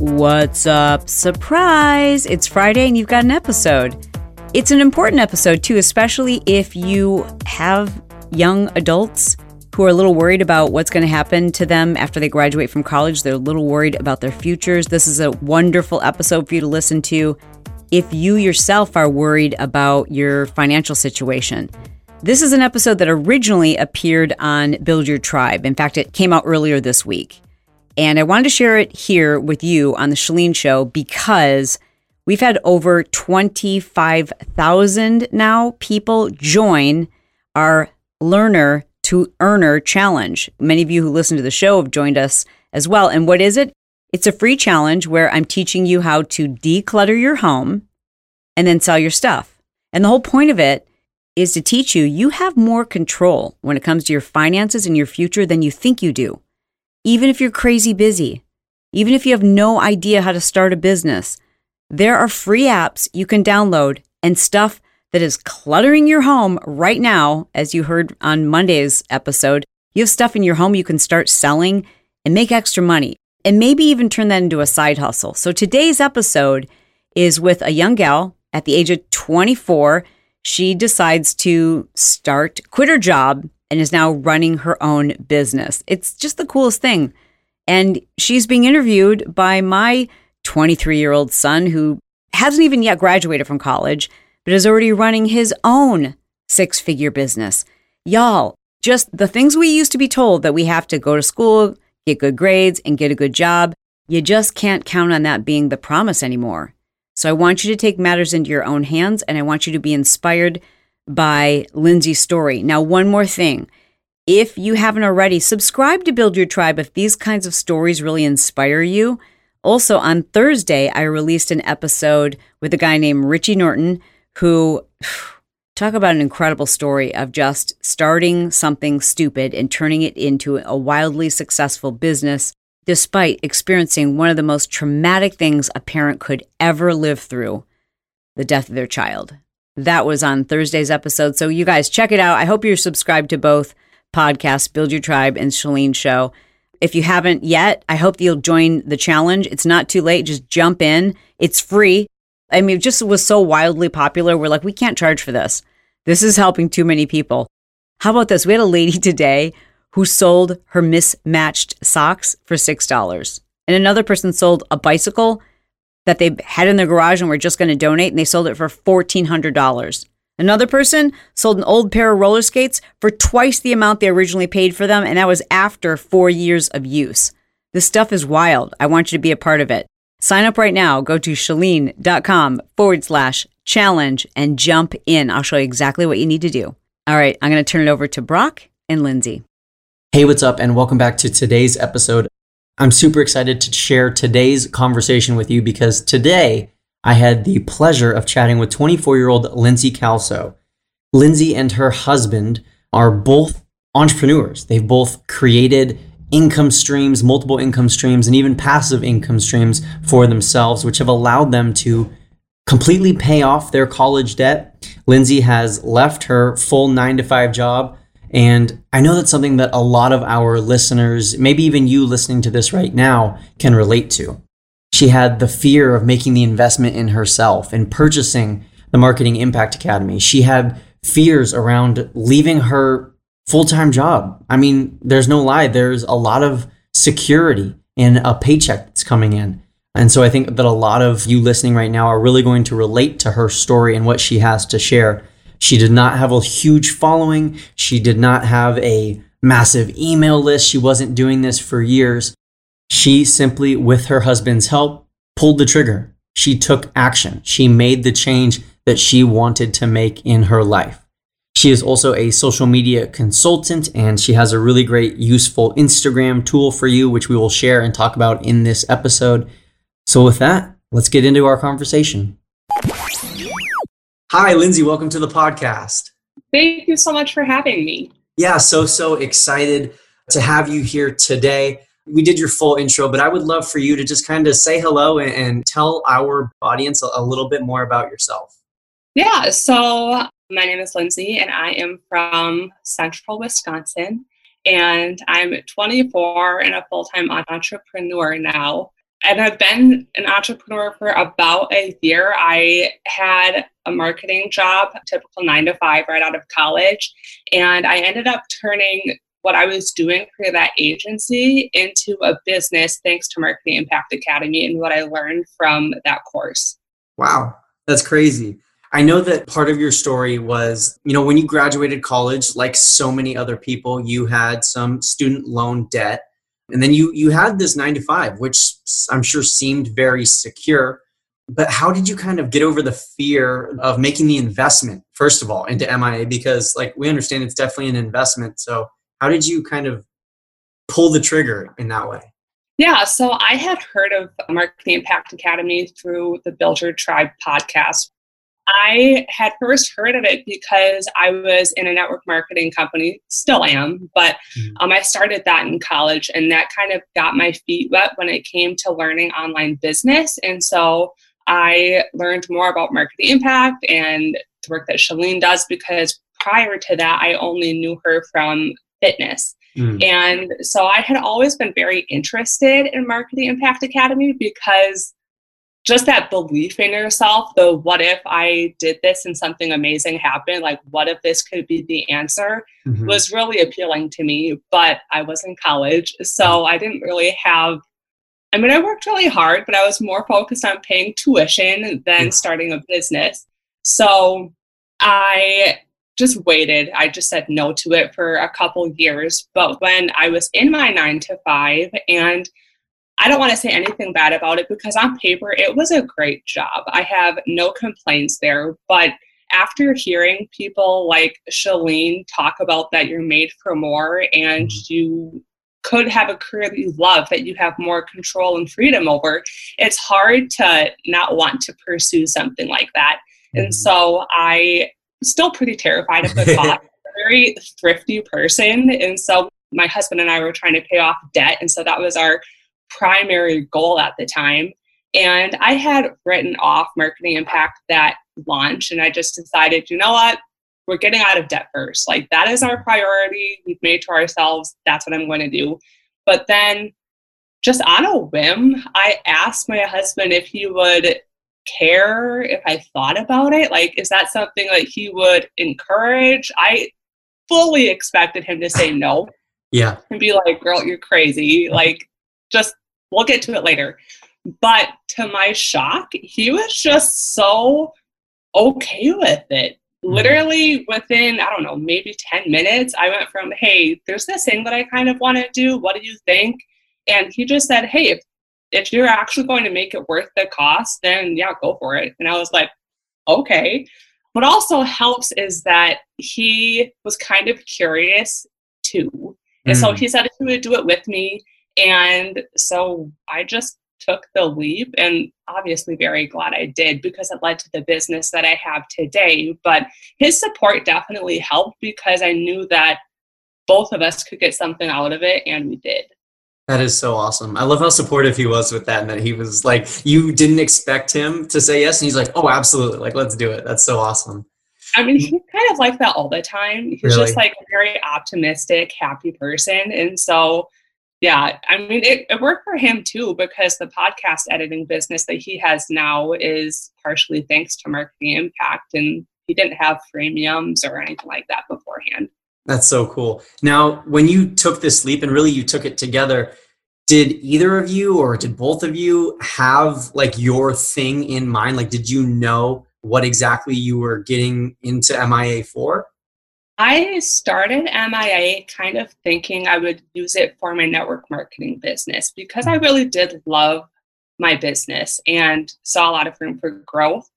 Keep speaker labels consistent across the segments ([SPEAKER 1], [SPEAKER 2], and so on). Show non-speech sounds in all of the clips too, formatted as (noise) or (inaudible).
[SPEAKER 1] What's up? Surprise! It's Friday and you've got an episode. It's an important episode, too, especially if you have young adults who are a little worried about what's going to happen to them after they graduate from college. They're a little worried about their futures. This is a wonderful episode for you to listen to if you yourself are worried about your financial situation. This is an episode that originally appeared on Build Your Tribe. In fact, it came out earlier this week. And I wanted to share it here with you on the Chalene Show because we've had over 25,000 now people join our Learner to Earner Challenge. Many of you who listen to the show have joined us as well. And what is it? It's a free challenge where I'm teaching you how to declutter your home and then sell your stuff. And the whole point of it is to teach you you have more control when it comes to your finances and your future than you think you do even if you're crazy busy, even if you have no idea how to start a business, there are free apps you can download and stuff that is cluttering your home right now. As you heard on Monday's episode, you have stuff in your home you can start selling and make extra money and maybe even turn that into a side hustle. So today's episode is with a young gal at the age of 24. She decides to start, quit her job and is now running her own business. It's just the coolest thing. And she's being interviewed by my 23 year old son who hasn't even yet graduated from college, but is already running his own six figure business. Y'all, just the things we used to be told that we have to go to school, get good grades, and get a good job, you just can't count on that being the promise anymore. So I want you to take matters into your own hands and I want you to be inspired by Lindsay's story. Now, one more thing. If you haven't already, subscribe to Build Your Tribe if these kinds of stories really inspire you. Also, on Thursday, I released an episode with a guy named Richie Norton who (sighs) talk about an incredible story of just starting something stupid and turning it into a wildly successful business despite experiencing one of the most traumatic things a parent could ever live through the death of their child. That was on Thursday's episode. So you guys check it out. I hope you're subscribed to both podcasts, Build Your Tribe and Chalene Show. If you haven't yet, I hope you'll join the challenge. It's not too late. Just jump in. It's free. I mean, it just was so wildly popular. We're like, we can't charge for this. This is helping too many people. How about this? We had a lady (laughs) today who sold her mismatched socks for $6. And another person sold a bicycle that they had in their garage and were just going to donate, and they sold it for $1,400. Another person sold an old pair of roller skates for twice the amount they originally paid for them, and that was after four years of use. This stuff is wild. I want you to be a part of it. Sign up right now. Go to chalene.com forward slash challenge and jump in. I'll show you exactly what you need to do. All right, I'm going to turn it over to Brock and Lindsay.
[SPEAKER 2] Hey, what's up? And welcome back to today's episode I'm super excited to share today's conversation with you because today I had the pleasure of chatting with 24 year old Lindsay Kalsow. Lindsay and her husband are both entrepreneurs. They've both created income streams, multiple income streams, and even passive income streams for themselves, which have allowed them to completely pay off their college debt. Lindsay has left her full nine to five job and I know that's something that a lot of our listeners, maybe even you listening to this right now, can relate to. She had the fear of making the investment in herself and purchasing the Marketing Impact Academy. She had fears around leaving her full time job. I mean, there's no lie, there's a lot of security in a paycheck that's coming in. And so I think that a lot of you listening right now are really going to relate to her story and what she has to share. She did not have a huge following. She did not have a massive email list. She wasn't doing this for years. She simply, with her husband's help, pulled the trigger. She took action. She made the change that she wanted to make in her life. She is also a social media consultant and she has a really great, useful Instagram tool for you, which we will share and talk about in this episode. So, with that, let's get into our conversation. Hi, Lindsay. Welcome to the podcast.
[SPEAKER 3] Thank you so much for having me.
[SPEAKER 2] Yeah, so, so excited to have you here today. We did your full intro, but I would love for you to just kind of say hello and, and tell our audience a, a little bit more about yourself.
[SPEAKER 3] Yeah, so my name is Lindsay, and I am from central Wisconsin. And I'm 24 and a full time entrepreneur now. And I've been an entrepreneur for about a year. I had a marketing job, typical nine to five, right out of college. And I ended up turning what I was doing for that agency into a business thanks to Marketing Impact Academy and what I learned from that course.
[SPEAKER 2] Wow, that's crazy. I know that part of your story was, you know, when you graduated college, like so many other people, you had some student loan debt. And then you you had this 9 to 5, which I'm sure seemed very secure. But how did you kind of get over the fear of making the investment first of all into MIA because like we understand it's definitely an investment. So how did you kind of pull the trigger in that way?
[SPEAKER 3] Yeah, so I had heard of Marketing Impact Academy through the Build Your Tribe podcast. I had first heard of it because I was in a network marketing company, still am, but mm-hmm. um, I started that in college, and that kind of got my feet wet when it came to learning online business. And so I learned more about marketing impact and the work that Chalene does because prior to that, I only knew her from fitness. Mm. And so I had always been very interested in Marketing Impact Academy because just that belief in yourself, the what if I did this and something amazing happened, like what if this could be the answer, mm-hmm. was really appealing to me. But I was in college, so I didn't really have. I mean, I worked really hard, but I was more focused on paying tuition than starting a business. So I just waited. I just said no to it for a couple years. But when I was in my nine to five, and I don't want to say anything bad about it because on paper it was a great job. I have no complaints there. But after hearing people like Chalene talk about that you're made for more and mm-hmm. you could have a career that you love, that you have more control and freedom over, it's hard to not want to pursue something like that. And mm-hmm. so I still pretty terrified of the (laughs) thought. very thrifty person. And so my husband and I were trying to pay off debt. And so that was our primary goal at the time. And I had written off marketing impact that launch. And I just decided, you know what? We're getting out of debt first. Like that is our priority. We've made to ourselves. That's what I'm going to do. But then just on a whim, I asked my husband if he would care if I thought about it? Like, is that something that he would encourage? I fully expected him to say no.
[SPEAKER 2] Yeah.
[SPEAKER 3] And be like, girl, you're crazy. Like, just, we'll get to it later. But to my shock, he was just so okay with it. Mm-hmm. Literally within, I don't know, maybe 10 minutes, I went from, hey, there's this thing that I kind of want to do. What do you think? And he just said, hey, if if you're actually going to make it worth the cost, then yeah, go for it. And I was like, okay. What also helps is that he was kind of curious too. And mm. so he said he would do it with me. And so I just took the leap and obviously very glad I did because it led to the business that I have today. But his support definitely helped because I knew that both of us could get something out of it and we did.
[SPEAKER 2] That is so awesome. I love how supportive he was with that and that he was like, you didn't expect him to say yes. And he's like, oh, absolutely. Like, let's do it. That's so awesome.
[SPEAKER 3] I mean, he's kind of like that all the time. He's really? just like a very optimistic, happy person. And so, yeah, I mean, it, it worked for him too because the podcast editing business that he has now is partially thanks to Marketing Impact. And he didn't have freemiums or anything like that beforehand.
[SPEAKER 2] That's so cool. Now, when you took this leap and really you took it together, did either of you or did both of you have like your thing in mind? Like, did you know what exactly you were getting into MIA for?
[SPEAKER 3] I started MIA kind of thinking I would use it for my network marketing business because I really did love my business and saw a lot of room for growth.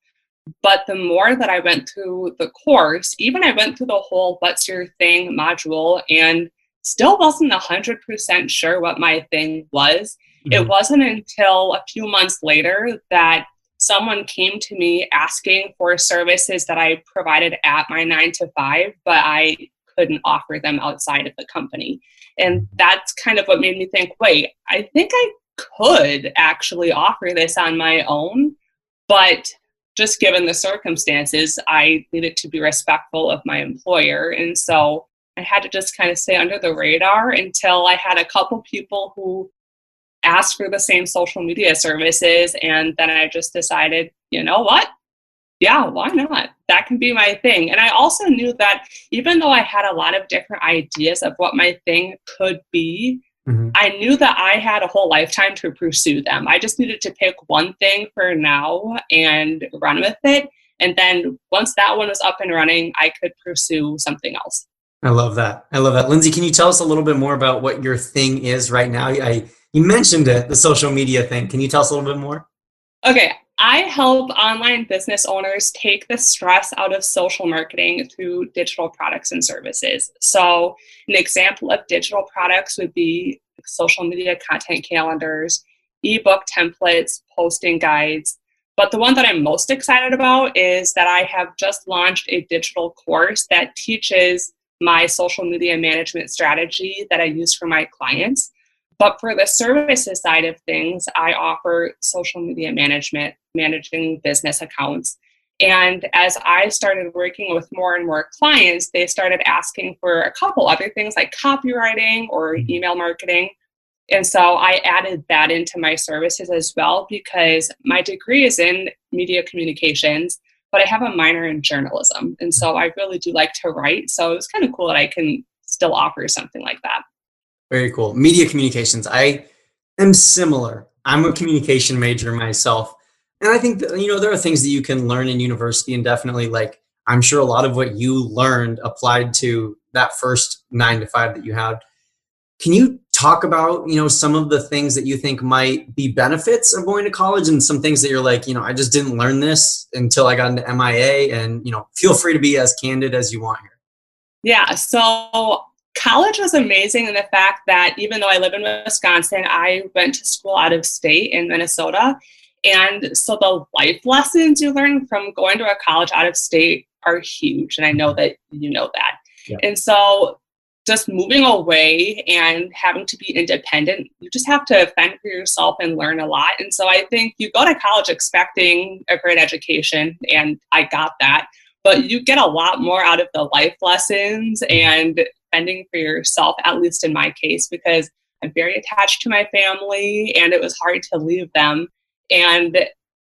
[SPEAKER 3] But the more that I went through the course, even I went through the whole What's Your Thing module and still wasn't 100% sure what my thing was. Mm-hmm. It wasn't until a few months later that someone came to me asking for services that I provided at my nine to five, but I couldn't offer them outside of the company. And that's kind of what made me think wait, I think I could actually offer this on my own, but just given the circumstances, I needed to be respectful of my employer. And so I had to just kind of stay under the radar until I had a couple people who asked for the same social media services. And then I just decided, you know what? Yeah, why not? That can be my thing. And I also knew that even though I had a lot of different ideas of what my thing could be, mm-hmm. I knew that I had a whole lifetime to pursue them. I just needed to pick one thing for now and run with it. And then once that one was up and running, I could pursue something else.
[SPEAKER 2] I love that. I love that. Lindsay, can you tell us a little bit more about what your thing is right now? I you mentioned it, the social media thing. Can you tell us a little bit more?
[SPEAKER 3] Okay. I help online business owners take the stress out of social marketing through digital products and services. So, an example of digital products would be social media content calendars, ebook templates, posting guides. But the one that I'm most excited about is that I have just launched a digital course that teaches my social media management strategy that I use for my clients. But for the services side of things, I offer social media management, managing business accounts. And as I started working with more and more clients, they started asking for a couple other things like copywriting or mm-hmm. email marketing. And so I added that into my services as well because my degree is in media communications, but I have a minor in journalism. And so I really do like to write. So it's kind of cool that I can still offer something like that.
[SPEAKER 2] Very cool. Media communications. I am similar. I'm a communication major myself. And I think that, you know, there are things that you can learn in university and definitely like I'm sure a lot of what you learned applied to that first nine to five that you had. Can you talk about, you know, some of the things that you think might be benefits of going to college and some things that you're like, you know, I just didn't learn this until I got into MIA and, you know, feel free to be as candid as you want here.
[SPEAKER 3] Yeah. So college was amazing in the fact that even though I live in Wisconsin, I went to school out of state in Minnesota. And so the life lessons you learn from going to a college out of state are huge. And I know that you know that. Yeah. And so just moving away and having to be independent, you just have to fend for yourself and learn a lot. And so I think you go to college expecting a great education, and I got that. But you get a lot more out of the life lessons and fending for yourself, at least in my case, because I'm very attached to my family and it was hard to leave them. And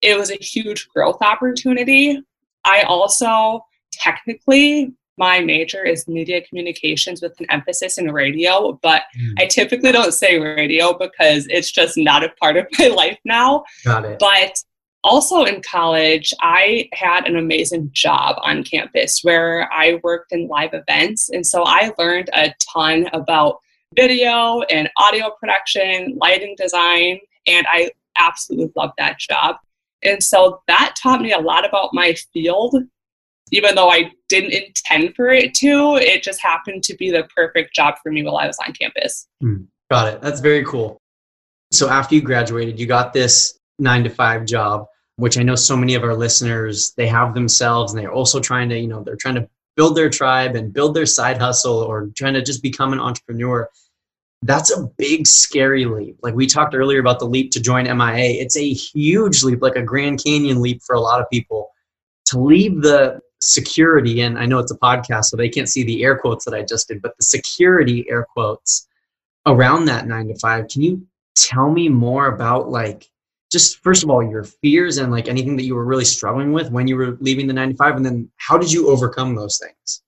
[SPEAKER 3] it was a huge growth opportunity. I also technically my major is media communications with an emphasis in radio, but mm. I typically don't say radio because it's just not a part of (laughs) my life now.
[SPEAKER 2] Got it.
[SPEAKER 3] But also in college, I had an amazing job on campus where I worked in live events. And so I learned a ton about video and audio production, lighting design, and I absolutely loved that job. And so that taught me a lot about my field. Even though I didn't intend for it to, it just happened to be the perfect job for me while I was on campus.
[SPEAKER 2] Mm, got it. That's very cool. So after you graduated, you got this nine to five job which I know so many of our listeners they have themselves and they're also trying to, you know, they're trying to build their tribe and build their side hustle or trying to just become an entrepreneur. That's a big scary leap. Like we talked earlier about the leap to join MIA. It's a huge leap, like a Grand Canyon leap for a lot of people. To leave the security, and I know it's a podcast, so they can't see the air quotes that I just did, but the security air quotes around that nine to five. Can you tell me more about like just first of all your fears and like anything that you were really struggling with when you were leaving the 95 and then how did you overcome those things?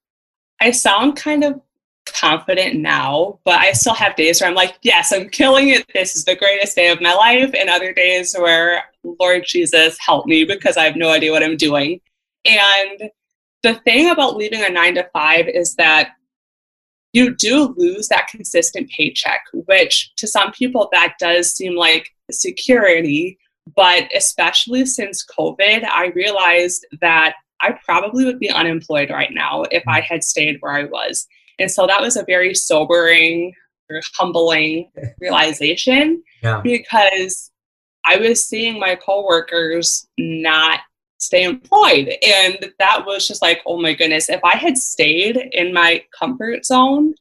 [SPEAKER 3] I sound kind of confident now but i still have days where i'm like yes i'm killing it. This is the greatest day of my life. And other days where lord jesus help me because i have no idea what i'm doing. And the thing about leaving a nine to five is that you do lose that consistent paycheck, which to some people that does seem like security. But especially since COVID, I realized that I probably would be unemployed right now if I had stayed where I was. And so that was a very sobering, humbling (laughs) realization yeah. because I was seeing my coworkers not stay employed. And that was just like, oh my goodness, if I had stayed in my comfort zone,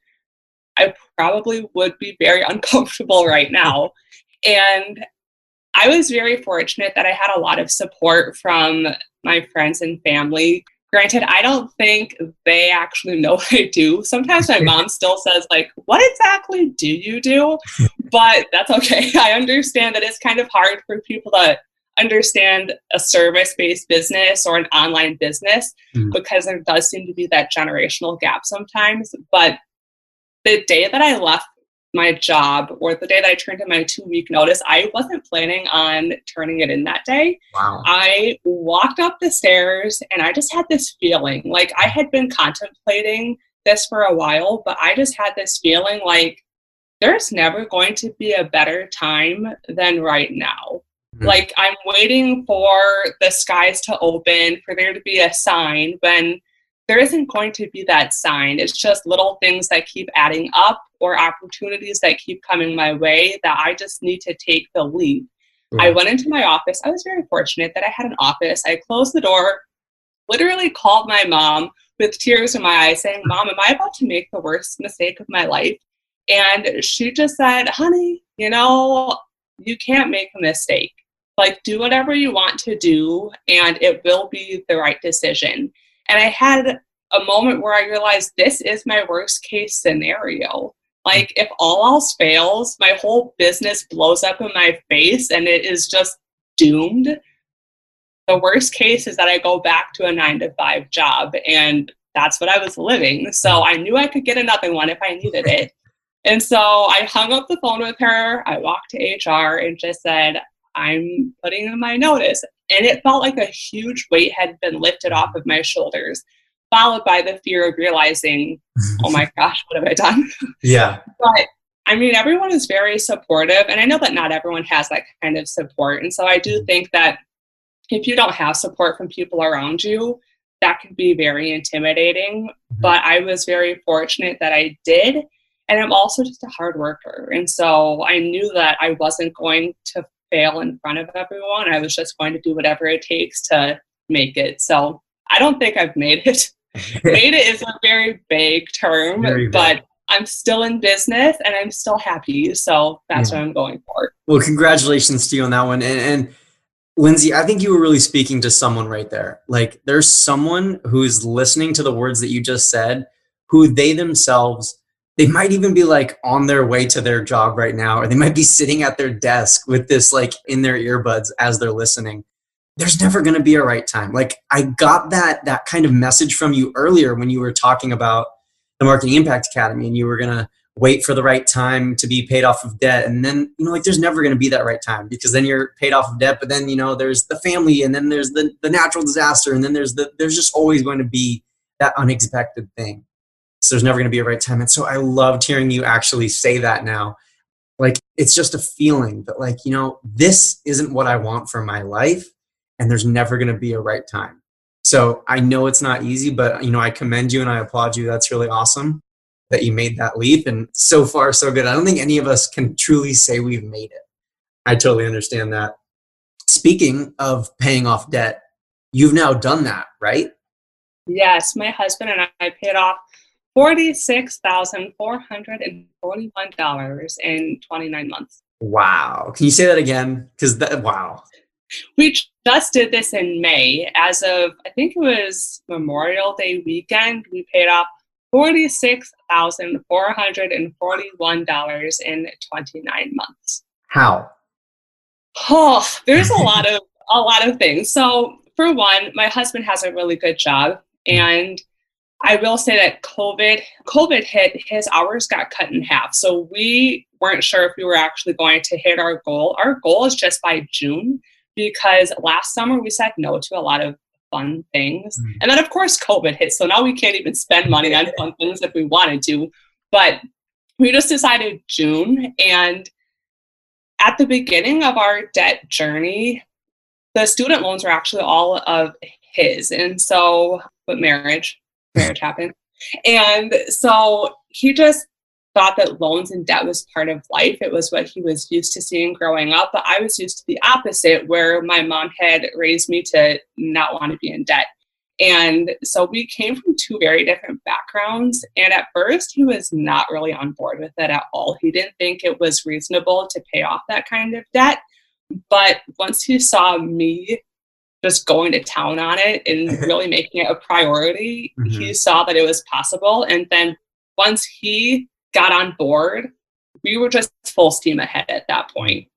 [SPEAKER 3] I probably would be very (laughs) uncomfortable right now. And I was very fortunate that I had a lot of support from my friends and family. Granted, I don't think they actually (laughs) know what I do. Sometimes my mom still says, like, what exactly do you do? (laughs) But that's okay. (laughs) I understand that it's kind of hard for people to understand a service based business or an online business mm. because there does seem to be that generational gap sometimes. But the day that I left my job or the day that I turned in my two week notice, I wasn't planning on turning it in that day.
[SPEAKER 2] Wow.
[SPEAKER 3] I walked up the stairs and I just had this feeling like I had been contemplating this for a while, but I just had this feeling like there's never going to be a better time than right now. Mm-hmm. Like I'm waiting for the skies to open, for there to be a sign when there isn't going to be that sign. It's just little things that keep adding up or opportunities that keep coming my way that I just need to take the leap. I went into my office. I was very fortunate that I had an office. I closed the door, literally called my mom with tears in my eyes, saying, Mom, am I about to make the worst mistake of my life? And she just said, Honey, you know, you can't make a mistake. Like, do whatever you want to do, and it will be the right decision. And I had a moment where I realized this is my worst case scenario. Like, if all else fails, my whole business blows up in my face and it is just doomed. The worst case is that I go back to a nine to five job, and that's what I was living. So I knew I could get another one if I needed it. And so I hung up the phone with her. I walked to HR and just said, I'm putting in my notice. And it felt like a huge weight had been lifted off of my shoulders, followed by the fear of realizing, oh my (laughs) gosh, what have I done?
[SPEAKER 2] Yeah.
[SPEAKER 3] but I mean, everyone is very supportive. And I know that not everyone has that kind of support. And so I do think that if you don't have support from people around you, that can be very intimidating. Mm-hmm. But I was very fortunate that I did. And I'm also just a hard worker. And so I knew that I wasn't going to fail in front of everyone. I was just going to do whatever it takes to make it. So I don't think I've made it. (laughs) made it is a very vague term, very but I'm still in business and I'm still happy. So that's yeah. what I'm going for.
[SPEAKER 2] Well, congratulations to you on that one. And, and Lindsay, I think you were really speaking to someone right there. Like there's someone who's listening to the words that you just said, who they themselves they might even be like on their way to their job right now or they might be sitting at their desk with this like in their earbuds as they're listening. There's never going to be a right time. Like i got that that kind of message from you earlier when you were talking about the marketing impact academy and you were going to wait for the right time to be paid off of debt. And then you know like there's never going to be that right time because then you're paid off of debt but then you know there's the family and then there's the, the natural disaster and then there's the there's just always going to be that unexpected thing so there's never going to be a right time. And so I loved hearing you actually say that now. Like it's just a feeling that like, you know, this isn't what I want for my life and there's never going to be a right time. So I know it's not easy, but you know, I commend you and I applaud you. That's really awesome that you made that leap and so far so good. I don't think any of us can truly say we've made it. I totally understand that. Speaking of paying off debt, you've now done that, right?
[SPEAKER 3] Yes, my husband and I paid off $46,441 in 29 months.
[SPEAKER 2] Wow. Can you say that again? Because that, wow.
[SPEAKER 3] We just did this in May. As of, I think it was Memorial Day weekend, we paid off $46,441 in 29 months.
[SPEAKER 2] How?
[SPEAKER 3] Oh, there's a lot of a lot of things. So, for one, my husband has a really good job and I will say that COVID COVID hit, his hours got cut in half. So we weren't sure if we were actually going to hit our goal. Our goal is just by June because last summer we said no to a lot of fun things. Mm. And then of course COVID hit. So now we can't even spend money on fun things if we wanted to. But we just decided June and at the beginning of our debt journey, the student loans were actually all of his. And so, with marriage, marriage happened. And so he just thought that loans and debt was part of life. It was what he was used to seeing growing up. But I was used to the opposite, where my mom had raised me to not want to be in debt. And so we came from two very different backgrounds. And at first, he was not really on board with it at all. He didn't think it was reasonable to pay off that kind of debt. But once he saw me just going to town on it and (laughs) really making it a priority. Mm-hmm. He saw that it was possible. And then once he got on board, we were just full steam ahead at that point.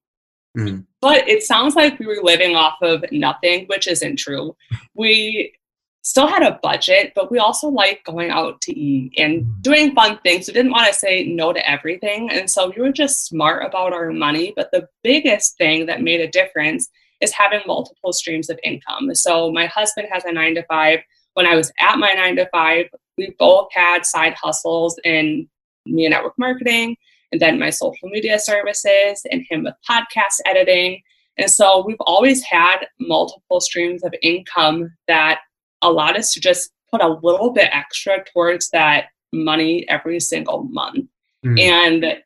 [SPEAKER 3] Mm. But it sounds like we were living off of nothing, which isn't true. (laughs) We still had a budget, but we also like going out to eat and mm. doing fun things. We didn't want to say no to everything. And so we were just smart about our money. But the biggest thing that made a difference is having multiple streams of income. So my husband has a nine to five. When I was at my nine to five, we both had side hustles in media network marketing and then my social media services and him with podcast editing. And so we've always had multiple streams of income that allowed us to just put a little bit extra towards that money every single month. Mm. And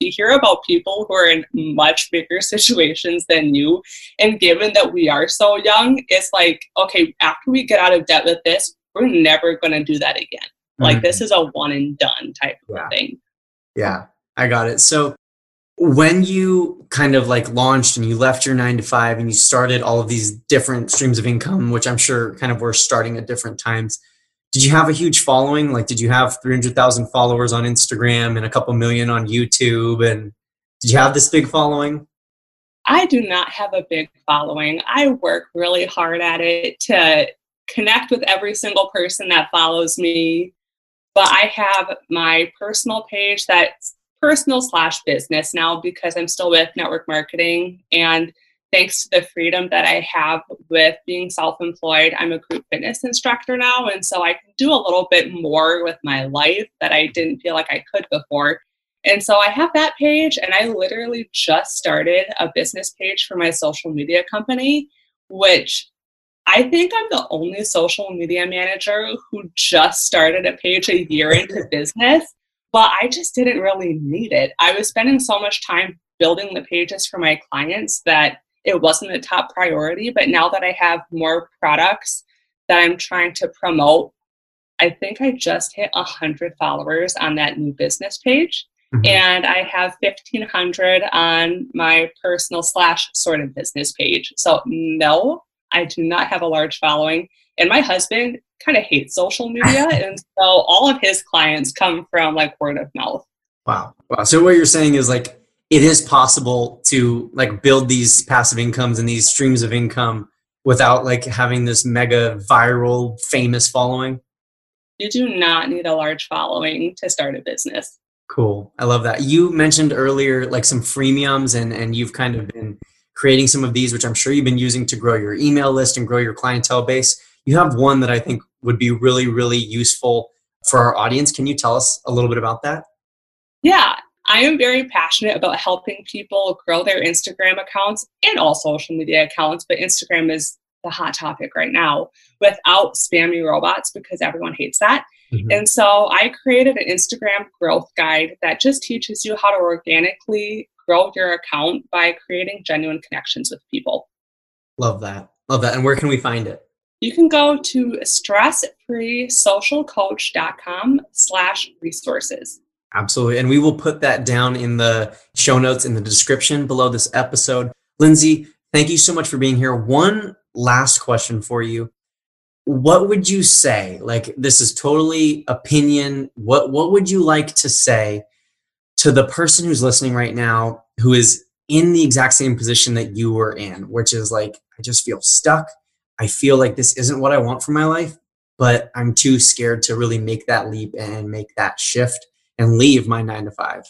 [SPEAKER 3] you hear about people who are in much bigger (laughs) situations than you. And given that we are so young, it's like, okay, after we get out of debt with this, we're never going to do that again. Mm. Like, this is a one and done type yeah. of thing.
[SPEAKER 2] Yeah, I got it. So, when you kind of like launched and you left your nine to five and you started all of these different streams of income, which I'm sure kind of were starting at different times, did you have a huge following? Like, did you have 300,000 followers on Instagram and a couple million on YouTube? And did you have this big following?
[SPEAKER 3] I do not have a big following. I work really hard at it to connect with every single person that follows me. But I have my personal page that's personal slash business now because I'm still with network marketing. And thanks to the freedom that I have with being self employed, I'm a group fitness instructor now. And so I can do a little bit more with my life that I didn't feel like I could before. And so I have that page, and I literally just started a business page for my social media company, which I think I'm the only social media manager who just started a page a year into (laughs) business but I just didn't really need it. I was spending so much time building the pages for my clients that it wasn't a top priority. But now that I have more products that I'm trying to promote, I think I just hit 100 followers on that new business page. Mm-hmm. And I have 1,500 on my personal slash sort of business page. So, no, I do not have a large following. And my husband kind of hates social media. (laughs) and so all of his clients come from like word of mouth.
[SPEAKER 2] Wow. Wow. So what you're saying is like it is possible to like build these passive incomes and these streams of income without like having this mega viral famous following?
[SPEAKER 3] You do not need a large following to start a business.
[SPEAKER 2] Cool. I love that. You mentioned earlier like some freemiums and and you've kind of been creating some of these which I'm sure you've been using to grow your email list and grow your clientele base you have one that I think would be really, really useful for our audience. Can you tell us a little bit about that?
[SPEAKER 3] Yeah, I am very passionate about helping people grow their Instagram accounts and all social media accounts, but Instagram is the hot topic right now without spammy robots because everyone hates that. Mm-hmm. And so I created an Instagram growth guide that just teaches you how to organically grow your account by creating genuine connections with people.
[SPEAKER 2] Love that. Love that. And where can we find it?
[SPEAKER 3] you can go to stressfreesocialcoach.com slash resources.
[SPEAKER 2] Absolutely. And we will put that down in the show notes in the description below this episode. Lindsay, thank you so much for being here. One last question for you. What would you say? Like this is totally opinion. What what would you like to say to the person who's listening right now who is in the exact same position that you were in, which is like I just feel stuck. I feel like this isn't what I want for my life, but I'm too scared to really make that leap and make that shift and leave my nine to five.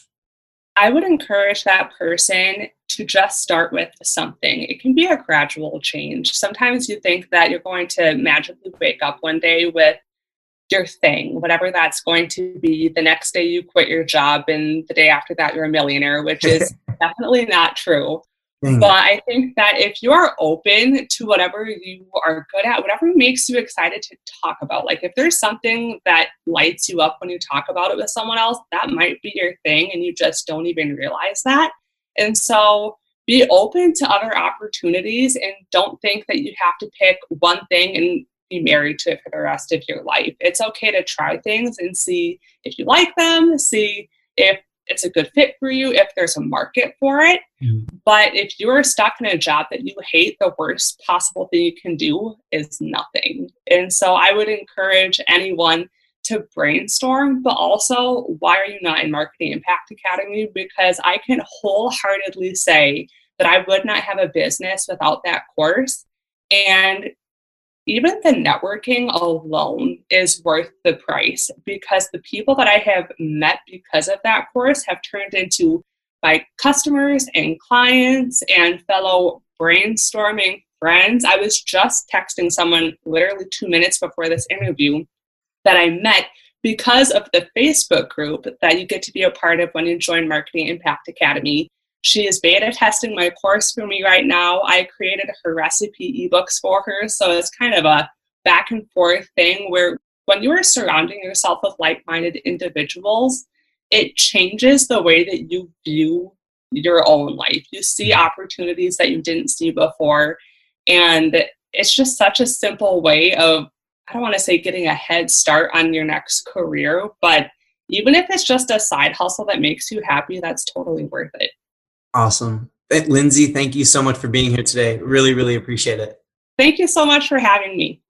[SPEAKER 3] I would encourage that person to just start with something. It can be a gradual change. Sometimes you think that you're going to magically wake up one day with your thing, whatever that's going to be. The next day you quit your job, and the day after that you're a millionaire, which is (laughs) definitely not true. But I think that if you are open to whatever you are good at, whatever makes you excited to talk about, like if there's something that lights you up when you talk about it with someone else, that might be your thing and you just don't even realize that. And so be open to other opportunities and don't think that you have to pick one thing and be married to it for the rest of your life. It's okay to try things and see if you like them, see if it's a good fit for you, if there's a market for it. Mm. But if you're stuck in a job that you hate, the worst possible thing you can do is nothing. And so I would encourage anyone to brainstorm, but also, why are you not in Marketing Impact Academy? Because I can wholeheartedly say that I would not have a business without that course. And even the networking alone is worth the price because the people that I have met because of that course have turned into my customers and clients and fellow brainstorming friends. I was just texting someone literally two minutes before this interview that I met because of the Facebook group that you get to be a part of when you join Marketing Impact Academy. She is beta testing my course for me right now. I created her recipe ebooks for her. So it's kind of a back and forth thing where when you are surrounding yourself with like minded individuals, it changes the way that you view your own life. You see mm-hmm. opportunities that you didn't see before. And it's just such a simple way of, I don't want to say getting a head start on your next career, but even if it's just a side hustle that makes you happy, that's totally worth it.
[SPEAKER 2] Awesome. Lindsay, thank you so much for being here today. Really, really appreciate it.
[SPEAKER 3] Thank you so much for having me.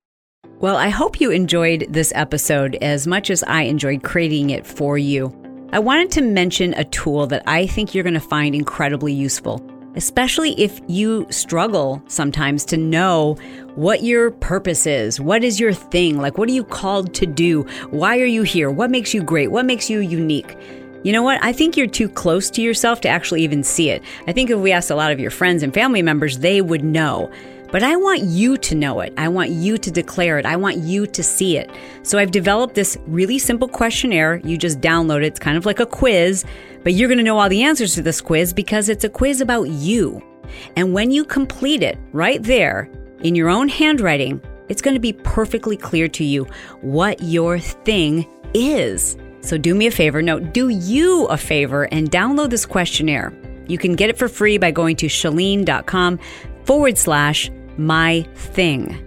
[SPEAKER 1] Well, I hope you enjoyed this episode as much as I enjoyed creating it for you. I wanted to mention a tool that I think you're going to find incredibly useful, especially if you struggle sometimes to know what your purpose is. What is your thing? Like, what are you called to do? Why are you here? What makes you great? What makes you unique? You know what? I think you're too close to yourself to actually even see it. I think if we asked a lot of your friends and family members, they would know. But I want you to know it. I want you to declare it. I want you to see it. So I've developed this really simple questionnaire. You just download it. It's kind of like a quiz, but you're going to know all the answers to this quiz because it's a quiz about you. And when you complete it right there in your own handwriting, it's going to be perfectly clear to you what your thing is. So do me a favor, no, do you a favor and download this questionnaire. You can get it for free by going to chalene.com forward slash my thing.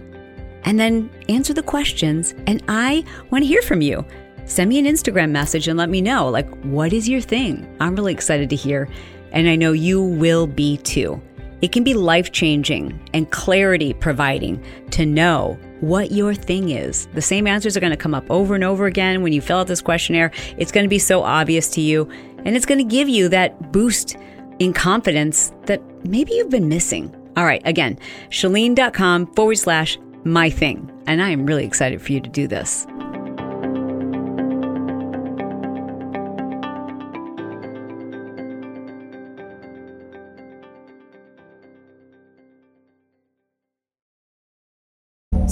[SPEAKER 1] And then answer the questions, and I want to hear from you. Send me an Instagram message and let me know, like, what is your thing? I'm really excited to hear, and I know you will be too. It can be life changing and clarity providing to know what your thing is. The same answers are going to come up over and over again when you fill out this questionnaire. It's going to be so obvious to you, and it's going to give you that boost in confidence that maybe you've been missing. All right, again, chalene.com forward slash my thing. And I am really excited for you to do this.